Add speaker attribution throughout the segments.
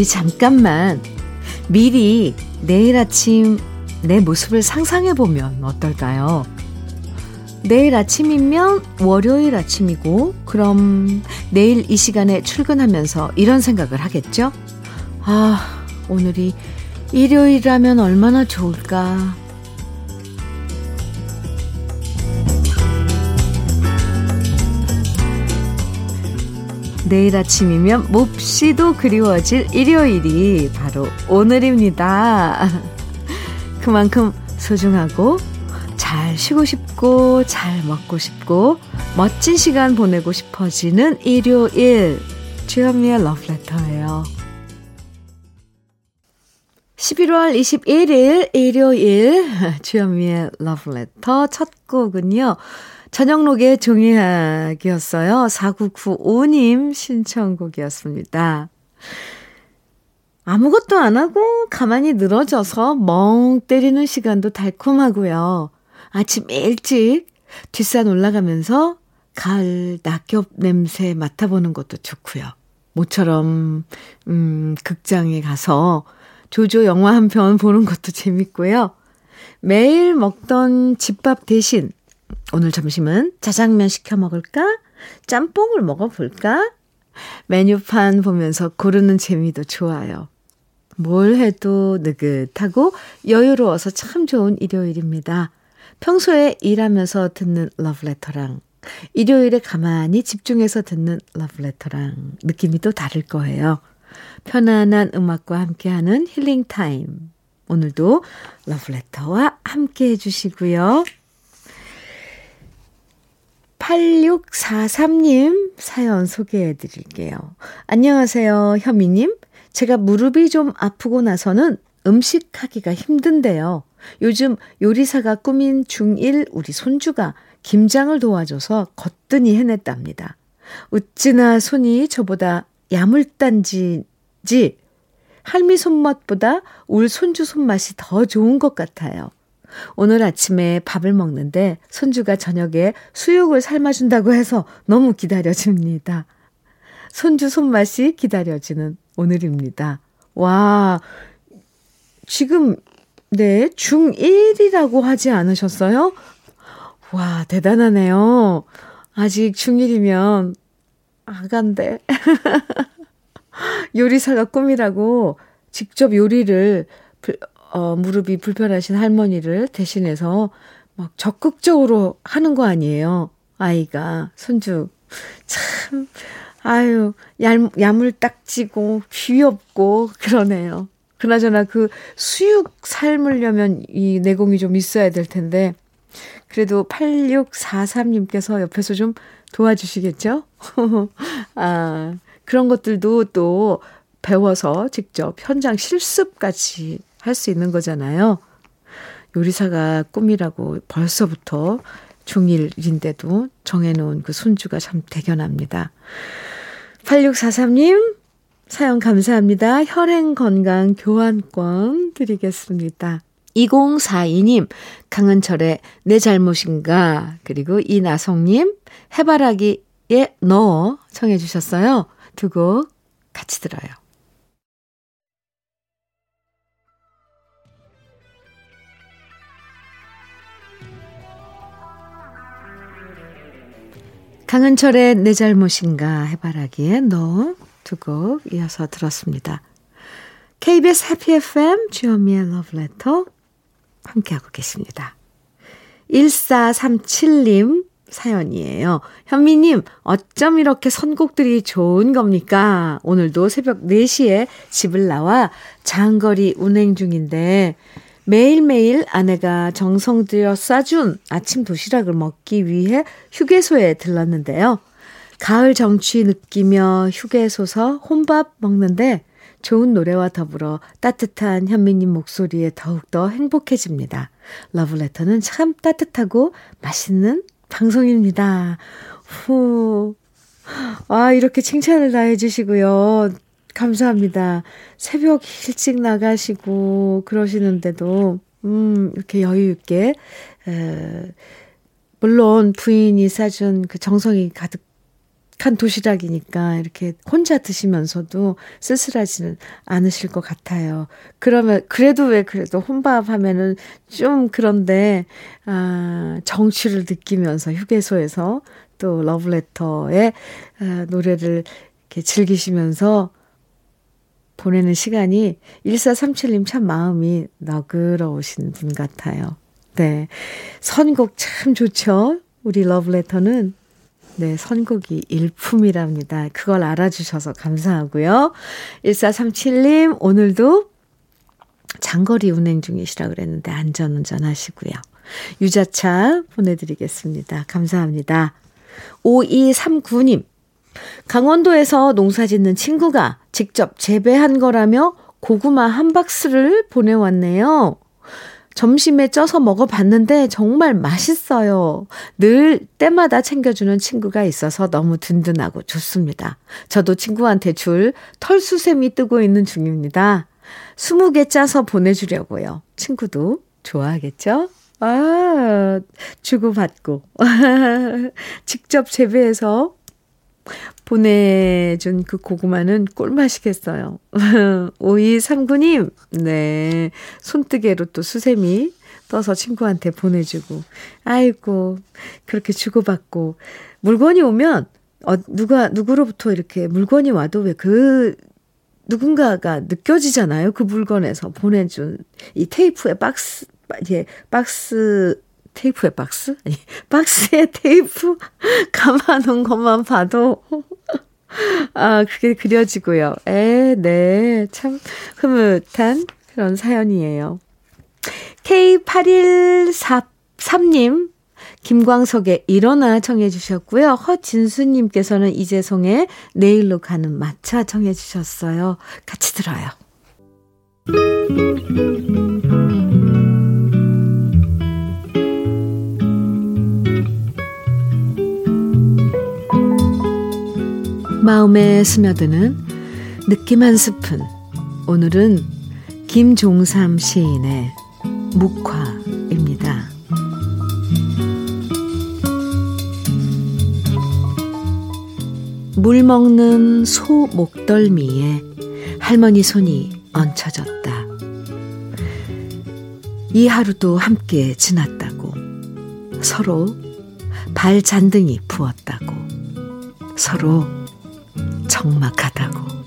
Speaker 1: 우리 잠깐만 미리 내일 아침 내 모습을 상상해 보면 어떨까요? 내일 아침이면 월요일 아침이고, 그럼 내일 이 시간에 출근하면서 이런 생각을 하겠죠? 아, 오늘이 일요일이라면 얼마나 좋을까. 내일 아침이면 몹시도 그리워질 일요일이 바로 오늘입니다. 그만큼 소중하고 잘 쉬고 싶고 잘 먹고 싶고 멋진 시간 보내고 싶어지는 일요일 주현미의 러브레터예요. 11월 21일 일요일 주현미의 러브레터 첫 곡은요. 저녁록의 종이학이었어요. 4995님 신청곡이었습니다. 아무것도 안 하고 가만히 늘어져서 멍 때리는 시간도 달콤하고요. 아침 일찍 뒷산 올라가면서 가을 낙엽 냄새 맡아보는 것도 좋고요. 모처럼 음 극장에 가서 조조 영화 한 편 보는 것도 재밌고요. 매일 먹던 집밥 대신 오늘 점심은 짜장면 시켜 먹을까? 짬뽕을 먹어볼까? 메뉴판 보면서 고르는 재미도 좋아요. 뭘 해도 느긋하고 여유로워서 참 좋은 일요일입니다. 평소에 일하면서 듣는 러브레터랑 일요일에 가만히 집중해서 듣는 러브레터랑 느낌이 또 다를 거예요. 편안한 음악과 함께하는 힐링타임. 오늘도 러브레터와 함께 해주시고요. 8643님 사연 소개해 드릴게요. 안녕하세요, 현미님. 제가 무릎이 좀 아프고 나서는 음식하기가 힘든데요. 요즘 요리사가 꾸민 중1 우리 손주가 김장을 도와줘서 거뜬히 해냈답니다. 어찌나 손이 저보다 야물단지지 할미 손맛보다 울 손주 손맛이 더 좋은 것 같아요. 오늘 아침에 밥을 먹는데 손주가 저녁에 수육을 삶아준다고 해서 너무 기다려집니다. 손주 손맛이 기다려지는 오늘입니다. 와, 지금, 네, 중1이라고 하지 않으셨어요? 와, 대단하네요. 아직 중1이면 아간데. 요리사가 꿈이라고 직접 요리를 어, 무릎이 불편하신 할머니를 대신해서 막 적극적으로 하는 거 아니에요. 아이가, 손주. 참, 아유, 얄, 야물딱지고 귀엽고 그러네요. 그나저나 그 수육 삶으려면 이 내공이 좀 있어야 될 텐데, 그래도 8643님께서 옆에서 좀 도와주시겠죠? 아, 그런 것들도 또 배워서 직접 현장 실습같이 할 수 있는 거잖아요. 요리사가 꿈이라고 벌써부터 중1인데도 정해놓은 그 손주가 참 대견합니다. 8643님, 사연 감사합니다. 혈행 건강 교환권 드리겠습니다. 2042님, 강은철의 내 잘못인가, 그리고 이나성님, 해바라기에 넣어 청해 주셨어요. 두 곡 같이 들어요. 강은철의 내 잘못인가 해바라기에 너 두 곡 이어서 들었습니다. KBS 해피 FM 주현미의 러브레터 함께하고 계십니다. 1437님 사연이에요. 현미님, 어쩜 이렇게 선곡들이 좋은 겁니까? 오늘도 새벽 4시에 집을 나와 장거리 운행 중인데 매일매일 아내가 정성 들여 싸준 아침 도시락을 먹기 위해 휴게소에 들렀는데요. 가을 정취 느끼며 휴게소서 혼밥 먹는데 좋은 노래와 더불어 따뜻한 현미님 목소리에 더욱더 행복해집니다. 러브레터는 참 따뜻하고 맛있는 방송입니다. 후. 아, 이렇게 칭찬을 다 해주시고요. 감사합니다. 새벽 일찍 나가시고 그러시는데도 음 이렇게 여유 있게 에, 물론 부인이 싸준 그 정성이 가득 바삭한 도시락이니까 이렇게 혼자 드시면서도 쓸쓸하지는 않으실 것 같아요. 그러면, 그래도 왜 그래도 혼밥 하면은 좀 그런데, 아, 정취를 느끼면서 휴게소에서 또 러브레터의 아, 노래를 이렇게 즐기시면서 보내는 시간이 1437님 참 마음이 너그러우신 분 같아요. 네. 선곡 참 좋죠? 우리 러브레터는 네, 선곡이 일품이랍니다. 그걸 알아주셔서 감사하고요. 1437님, 오늘도 장거리 운행 중이시라 그랬는데 안전운전 하시고요. 유자차 보내드리겠습니다. 감사합니다. 5239님, 강원도에서 농사 짓는 친구가 직접 재배한 거라며 고구마 한 박스를 보내왔네요. 점심에 쪄서 먹어봤는데 정말 맛있어요. 늘 때마다 챙겨주는 친구가 있어서 너무 든든하고 좋습니다. 저도 친구한테 줄 털수샘이 뜨고 있는 중입니다. 20개 짜서 보내주려고요. 친구도 좋아하겠죠? 아, 주고받고. 직접 재배해서 보내준 그 고구마는 꿀맛이겠어요. 5239님, 네. 손뜨개로 또 수세미 떠서 친구한테 보내주고, 아이고, 그렇게 주고받고, 물건이 오면, 어, 누가, 누구로부터 이렇게 물건이 와도 왜 그, 누군가가 느껴지잖아요. 그 물건에서 보내준 이 테이프의 박스, 예, 박스 테이프의 박스? 아니, 박스에 테이프 감아놓은 것만 봐도, 아, 그게 그려지고요. 에, 네. 참 흐뭇한 그런 사연이에요. K8143님, 김광석의 일어나 청해 주셨고요. 허진수님께서는 이재송의 내일로 가는 마차 청해 주셨어요. 같이 들어요. 마음에 스며드는 느낌 한 스푼. 오늘은 김종삼 시인의 묵화입니다. 물 먹는 소 목덜미에 할머니 손이 얹혀졌다. 이 하루도 함께 지났다고. 서로 발 잔등이 부었다고. 서로 적막하다고.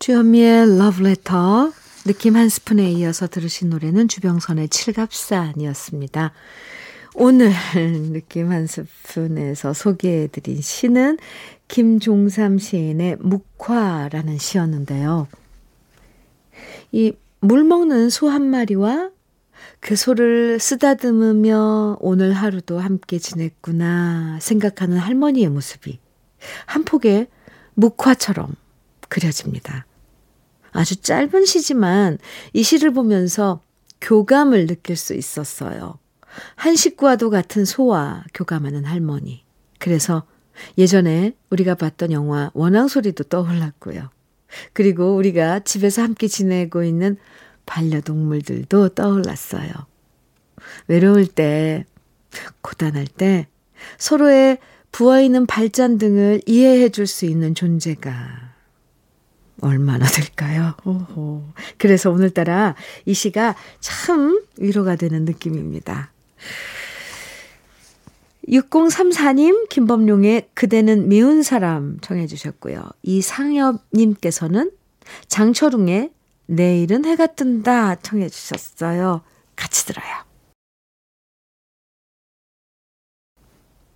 Speaker 1: 주현미의 러브레터 느낌 한 스푼에 이어서 들으신 노래는 주병선의 칠갑산이었습니다. 오늘 느낌 한 스푼에서 소개해드린 시는 김종삼 시인의 묵화라는 시였는데요. 이 물 먹는 소 한 마리와 그 소를 쓰다듬으며 오늘 하루도 함께 지냈구나 생각하는 할머니의 모습이 한 폭의 묵화처럼 그려집니다. 아주 짧은 시지만 이 시를 보면서 교감을 느낄 수 있었어요. 한 식구와도 같은 소와 교감하는 할머니. 그래서 예전에 우리가 봤던 영화 원앙소리도 떠올랐고요. 그리고 우리가 집에서 함께 지내고 있는 반려동물들도 떠올랐어요. 외로울 때, 고단할 때 서로의 부어있는 발잔 등을 이해해 줄 수 있는 존재가 얼마나 될까요? 오호. 그래서 오늘따라 이 시가 참 위로가 되는 느낌입니다. 6034님, 김범룡의 그대는 미운 사람 청해 주셨고요. 이상엽님께서는 장철웅의 내일은 해가 뜬다 청해 주셨어요. 같이 들어요.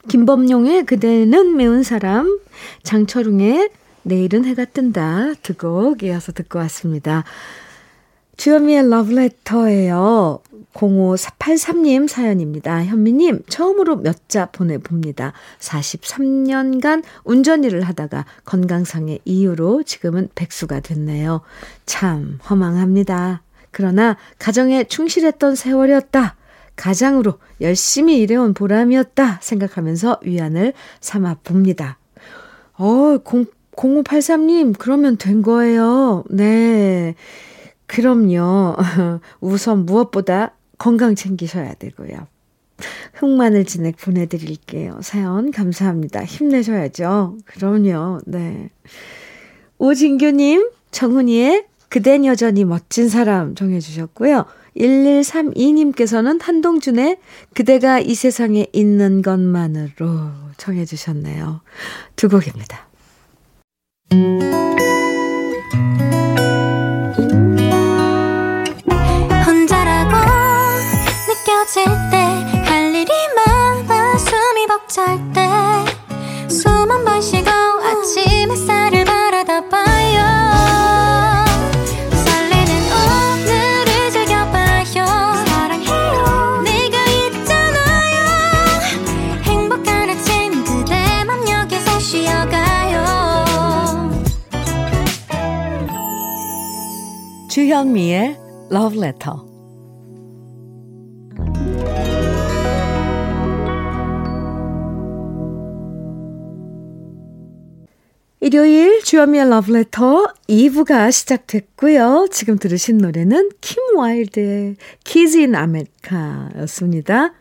Speaker 1: 김범룡의 그대는 미운 사람, 장철웅의 내일은 해가 뜬다 두 곡 이어서 듣고 왔습니다. 주현미의 러브레터예요. 0583님 사연입니다. 현미님, 처음으로 몇 자 보내봅니다. 43년간 운전 일을 하다가 건강상의 이유로 지금은 백수가 됐네요. 참 허망합니다. 그러나 가정에 충실했던 세월이었다. 가장으로 열심히 일해온 보람이었다 생각하면서 위안을 삼아 봅니다. 어, 0583님, 그러면 된 거예요. 네. 그럼요. 우선 무엇보다 건강 챙기셔야 되고요. 흑마늘 진액 보내드릴게요. 사연 감사합니다. 힘내셔야죠. 그럼요. 네. 오진규님, 정훈이의 그댄 여전히 멋진 사람 정해주셨고요. 1132님께서는 한동준의 그대가 이 세상에 있는 것만으로 정해주셨네요. 두 곡입니다. 숨이 벅찰 때숨 한 번 쉬고 주현미의 Love Letter 일요일 주현미의 러브레터 2부가 시작됐고요. 지금 들으신 노래는 킴 와일드의 Kids in America였습니다.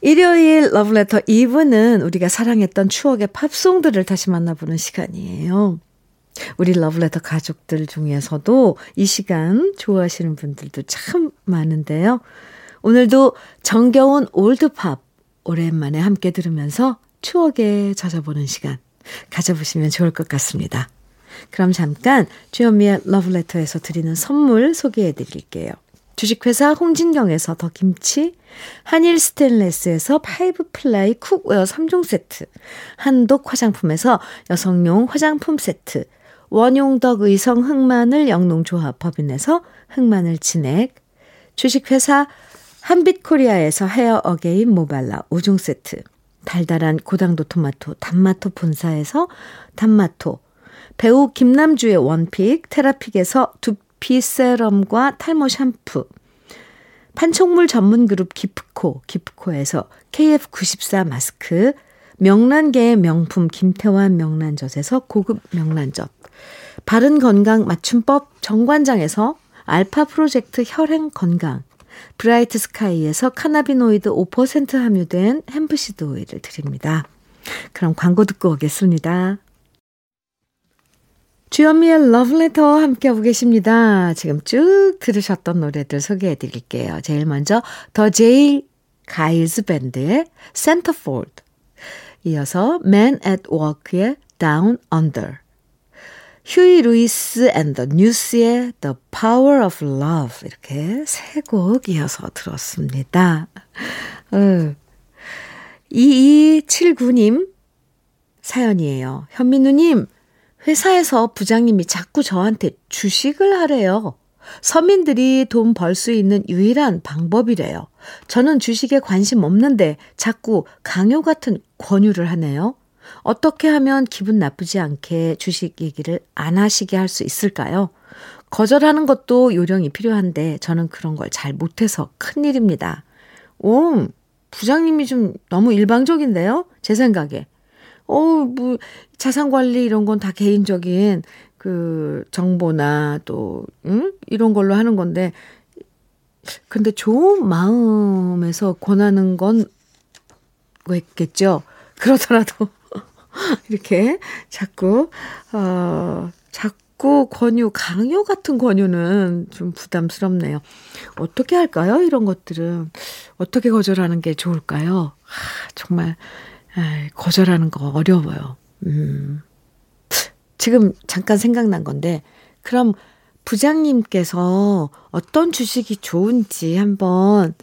Speaker 1: 일요일 러브레터 2부는 우리가 사랑했던 추억의 팝송들을 다시 만나보는 시간이에요. 우리 러브레터 가족들 중에서도 이 시간 좋아하시는 분들도 참 많은데요. 오늘도 정겨운 올드팝 오랜만에 함께 들으면서 추억에 젖어보는 시간 가져보시면 좋을 것 같습니다. 그럼 잠깐 주현미의 러브레터에서 드리는 선물 소개해 드릴게요. 주식회사 홍진경에서 더 김치, 한일 스테인레스에서 five ply cookware 3종 세트, 한독 화장품에서 여성용 화장품 세트, 원용덕 의성 흑마늘 영농조합 법인에서 흑마늘 진액, 주식회사 한빛코리아에서 헤어 어게인 모발라 5종 세트, 달달한 고당도 토마토 단마토 본사에서 단마토. 배우 김남주의 one pick 테라픽에서 두피 세럼과 탈모 샴푸. 판촉물 전문 그룹 기프코 기프코에서 KF94 마스크. 명란계의 명품 김태환 명란젓에서 고급 명란젓. 바른 건강 맞춤법 정관장에서 알파 프로젝트 혈행 건강 브라이트 스카이에서 cannabinoid 5% 함유된 hemp seed 오일을 드립니다. 그럼 광고 듣고 오겠습니다. 주현미의 러브레터 함께하고 계십니다. 지금 쭉 들으셨던 노래들 소개해 드릴게요. 제일 먼저 The J. Geils Band의 Centerfold 이어서 Men at Work의 Down Under Huey Lewis and the News의 The Power of Love 이렇게 세 곡 이어서 들었습니다. 어. 2279님 사연이에요. 현민우님 회사에서 부장님이 자꾸 저한테 주식을 하래요. 서민들이 돈 벌 수 있는 유일한 방법이래요. 저는 주식에 관심 없는데 자꾸 강요 같은 권유를 하네요. 어떻게 하면 기분 나쁘지 않게 주식 얘기를 안 하시게 할 수 있을까요? 거절하는 것도 요령이 필요한데 저는 그런 걸 잘 못해서 큰일입니다. 오, 부장님이 좀 너무 일방적인데요? 제 생각에. 어, 뭐, 자산 관리 이런 건 다 개인적인 그 정보나 또, 응? 이런 걸로 하는 건데, 근데 좋은 마음에서 권하는 건 왜겠죠? 그러더라도 이렇게 자꾸, 어, 자꾸 권유, 강요 같은 권유는 좀 부담스럽네요. 어떻게 할까요? 이런 것들은. 어떻게 거절하는 게 좋을까요? 아, 정말, 에이, 거절하는 거 어려워요. 음. 지금 잠깐 생각난 건데, 그럼 부장님께서 어떤 주식이 좋은지 한번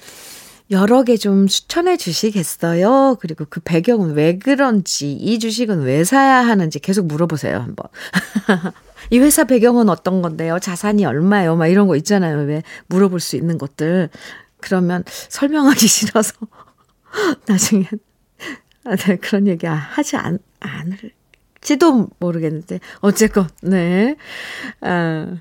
Speaker 1: 여러 개 좀 추천해 주시겠어요? 그리고 그 배경은 왜 그런지, 이 주식은 왜 사야 하는지 계속 물어보세요, 한번. 이 회사 배경은 어떤 건데요? 자산이 얼마예요? 막 이런 거 있잖아요. 왜 물어볼 수 있는 것들. 그러면 설명하기 싫어서 나중에 아, 네, 그런 얘기 하지 않, 않을지도 모르겠는데. 어쨌건, 네. 아,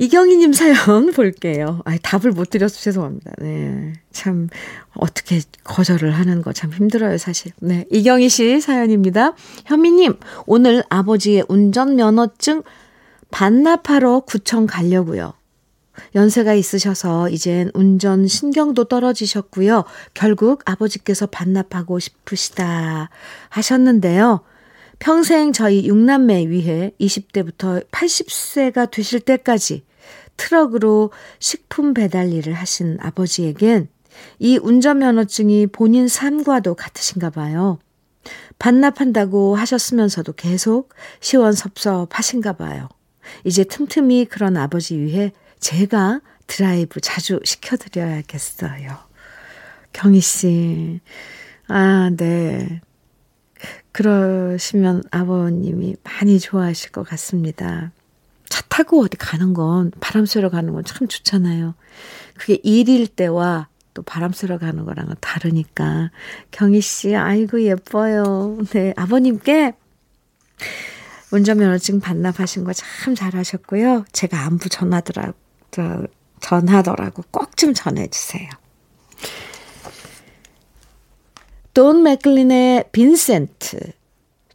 Speaker 1: 이경희님 사연 볼게요. 아, 답을 못 드려서 죄송합니다. 네. 참, 어떻게 거절을 하는 거 참 힘들어요, 사실. 네. 이경희 씨 사연입니다. 현미님, 오늘 아버지의 운전면허증 반납하러 구청 가려고요. 연세가 있으셔서 이젠 운전 신경도 떨어지셨고요. 결국 아버지께서 반납하고 싶으시다 하셨는데요. 평생 저희 6남매 위해 20대부터 80세가 되실 때까지 트럭으로 식품 배달 일을 하신 아버지에겐 이 운전면허증이 본인 삶과도 같으신가 봐요. 반납한다고 하셨으면서도 계속 시원섭섭하신가 봐요. 이제 틈틈이 그런 아버지 위해 제가 드라이브 자주 시켜드려야겠어요. 경희 씨. 아, 네. 그러시면 아버님이 많이 좋아하실 것 같습니다. 차 타고 어디 가는 건 바람 쐬러 가는 건 참 좋잖아요. 그게 일일 때와 또 바람 쐬러 가는 거랑은 다르니까. 경희 씨, 아이고 예뻐요. 네, 아버님께 운전면허증 반납하신 거 참 잘하셨고요. 제가 안부 전하더라, 전하더라고 꼭 좀 전해주세요. 돈 맥클린의 빈센트,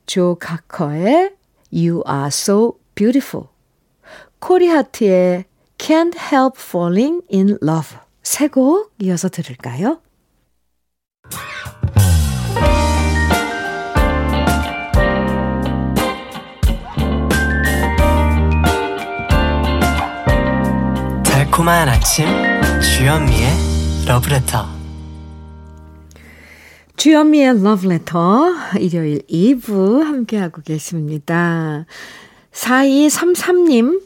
Speaker 1: 조 카커의 You Are So Beautiful, 코리 하트의 Can't Help Falling in Love 세 곡 이어서 들을까요? 달콤한 아침 주현미의 러브레터 주현미의 러브레터 일요일 2부 함께하고 계십니다. 4233님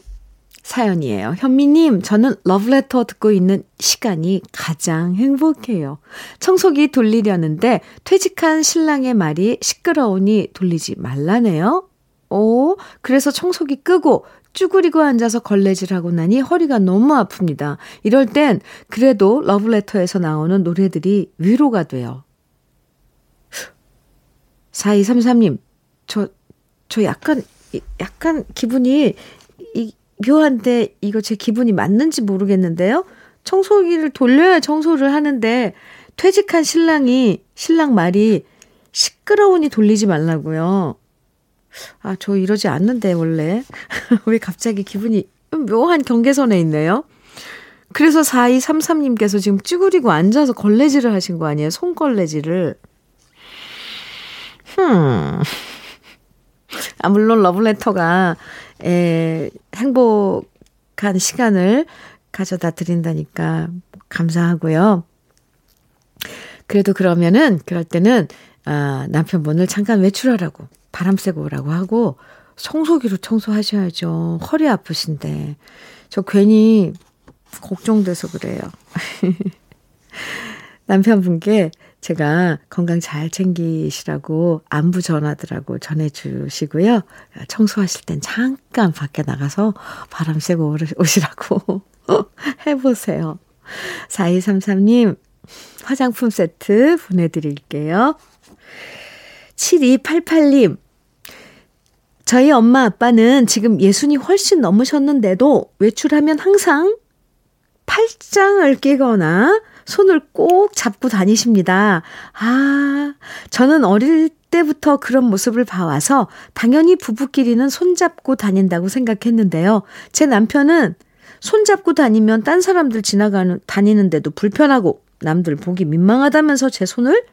Speaker 1: 사연이에요. 현미님, 저는 러브레터 듣고 있는 시간이 가장 행복해요. 청소기 돌리려는데 퇴직한 신랑의 말이 시끄러우니 돌리지 말라네요. 오, 그래서 청소기 끄고 쭈그리고 앉아서 걸레질하고 나니 허리가 너무 아픕니다. 이럴 땐 그래도 러브레터에서 나오는 노래들이 위로가 돼요. 4233님, 저, 저 약간, 약간 기분이 이, 묘한데 이거 제 기분이 맞는지 모르겠는데요. 청소기를 돌려야 청소를 하는데 퇴직한 신랑이, 신랑 말이 시끄러우니 돌리지 말라고요. 아, 저 이러지 않는데, 원래. 왜 갑자기 기분이 묘한 경계선에 있네요? 그래서 4233님께서 지금 찌그리고 앉아서 걸레질을 하신 거 아니에요? 손걸레질을. 흠. 아, 물론 러브레터가, 에, 행복한 시간을 가져다 드린다니까 감사하고요. 그래도 그러면은, 그럴 때는, 아, 남편분을 잠깐 외출하라고. 바람 쐬고 오라고 하고 청소기로 청소하셔야죠. 허리 아프신데. 저 괜히 걱정돼서 그래요. 남편분께 제가 건강 잘 챙기시라고 안부 전하더라고 전해주시고요. 청소하실 땐 잠깐 밖에 나가서 바람 쐬고 오시라고 해보세요. 4233님, 화장품 세트 보내드릴게요. 7288님, 저희 엄마 아빠는 지금 예순이 훨씬 넘으셨는데도 외출하면 항상 팔짱을 끼거나 손을 꼭 잡고 다니십니다. 아, 저는 어릴 때부터 그런 모습을 봐와서 당연히 부부끼리는 손잡고 다닌다고 생각했는데요. 제 남편은 손잡고 다니면 딴 사람들 지나가는, 다니는데도 불편하고 남들 보기 민망하다면서 제 손을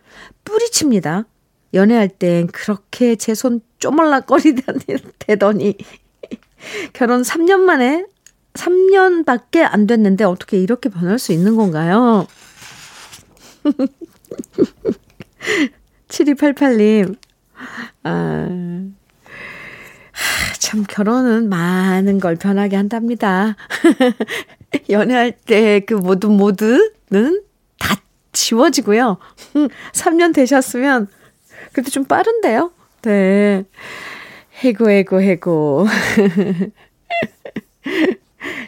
Speaker 1: 뿌리칩니다. 연애할 땐 그렇게 제 손 쪼물락거리더니 결혼 3년 만에 3년밖에 안 됐는데 어떻게 이렇게 변할 수 있는 건가요? 7288님, 아, 참, 결혼은 많은 걸 변하게 한답니다. 연애할 때 그 모든 모드는 다 지워지고요. 3년 되셨으면 그래도 좀 빠른데요? 네. 해고, 해고, 해고.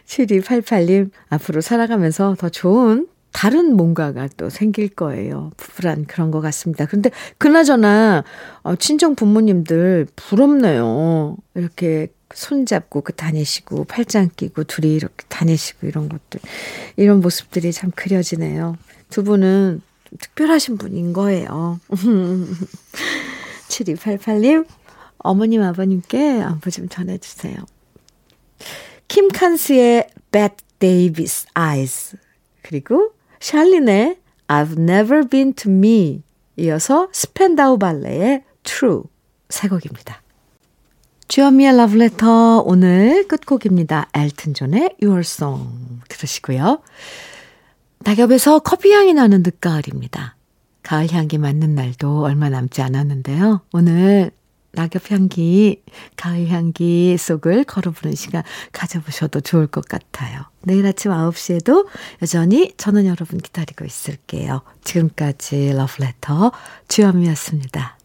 Speaker 1: 7288님, 앞으로 살아가면서 더 좋은 다른 뭔가가 또 생길 거예요. 부부란 그런 것 같습니다. 근데 그나저나, 어, 친정 부모님들 부럽네요. 이렇게 손잡고 그 다니시고 팔짱 끼고 둘이 이렇게 다니시고 이런 것들 이런 모습들이 참 그려지네요. 두 분은 특별하신 분인 거예요. 7288님 어머님 아버님께 안부 좀 전해주세요. 킴 칸스의 Bette Davis Eyes 그리고 샬린의 I've Never Been to Me 이어서 스펜다우 발레의 True 세 곡입니다. 주현미의 러브레터 오늘 끝곡입니다. 엘튼 존의 Your Song 들으시고요. 낙엽에서 커피 향이 나는 늦가을입니다. 가을 향기 맞는 날도 얼마 남지 않았는데요. 오늘 낙엽 향기, 가을 향기 속을 걸어보는 시간 가져보셔도 좋을 것 같아요. 내일 아침 9시에도 여전히 저는 여러분 기다리고 있을게요. 지금까지 러브레터 주현미였습니다.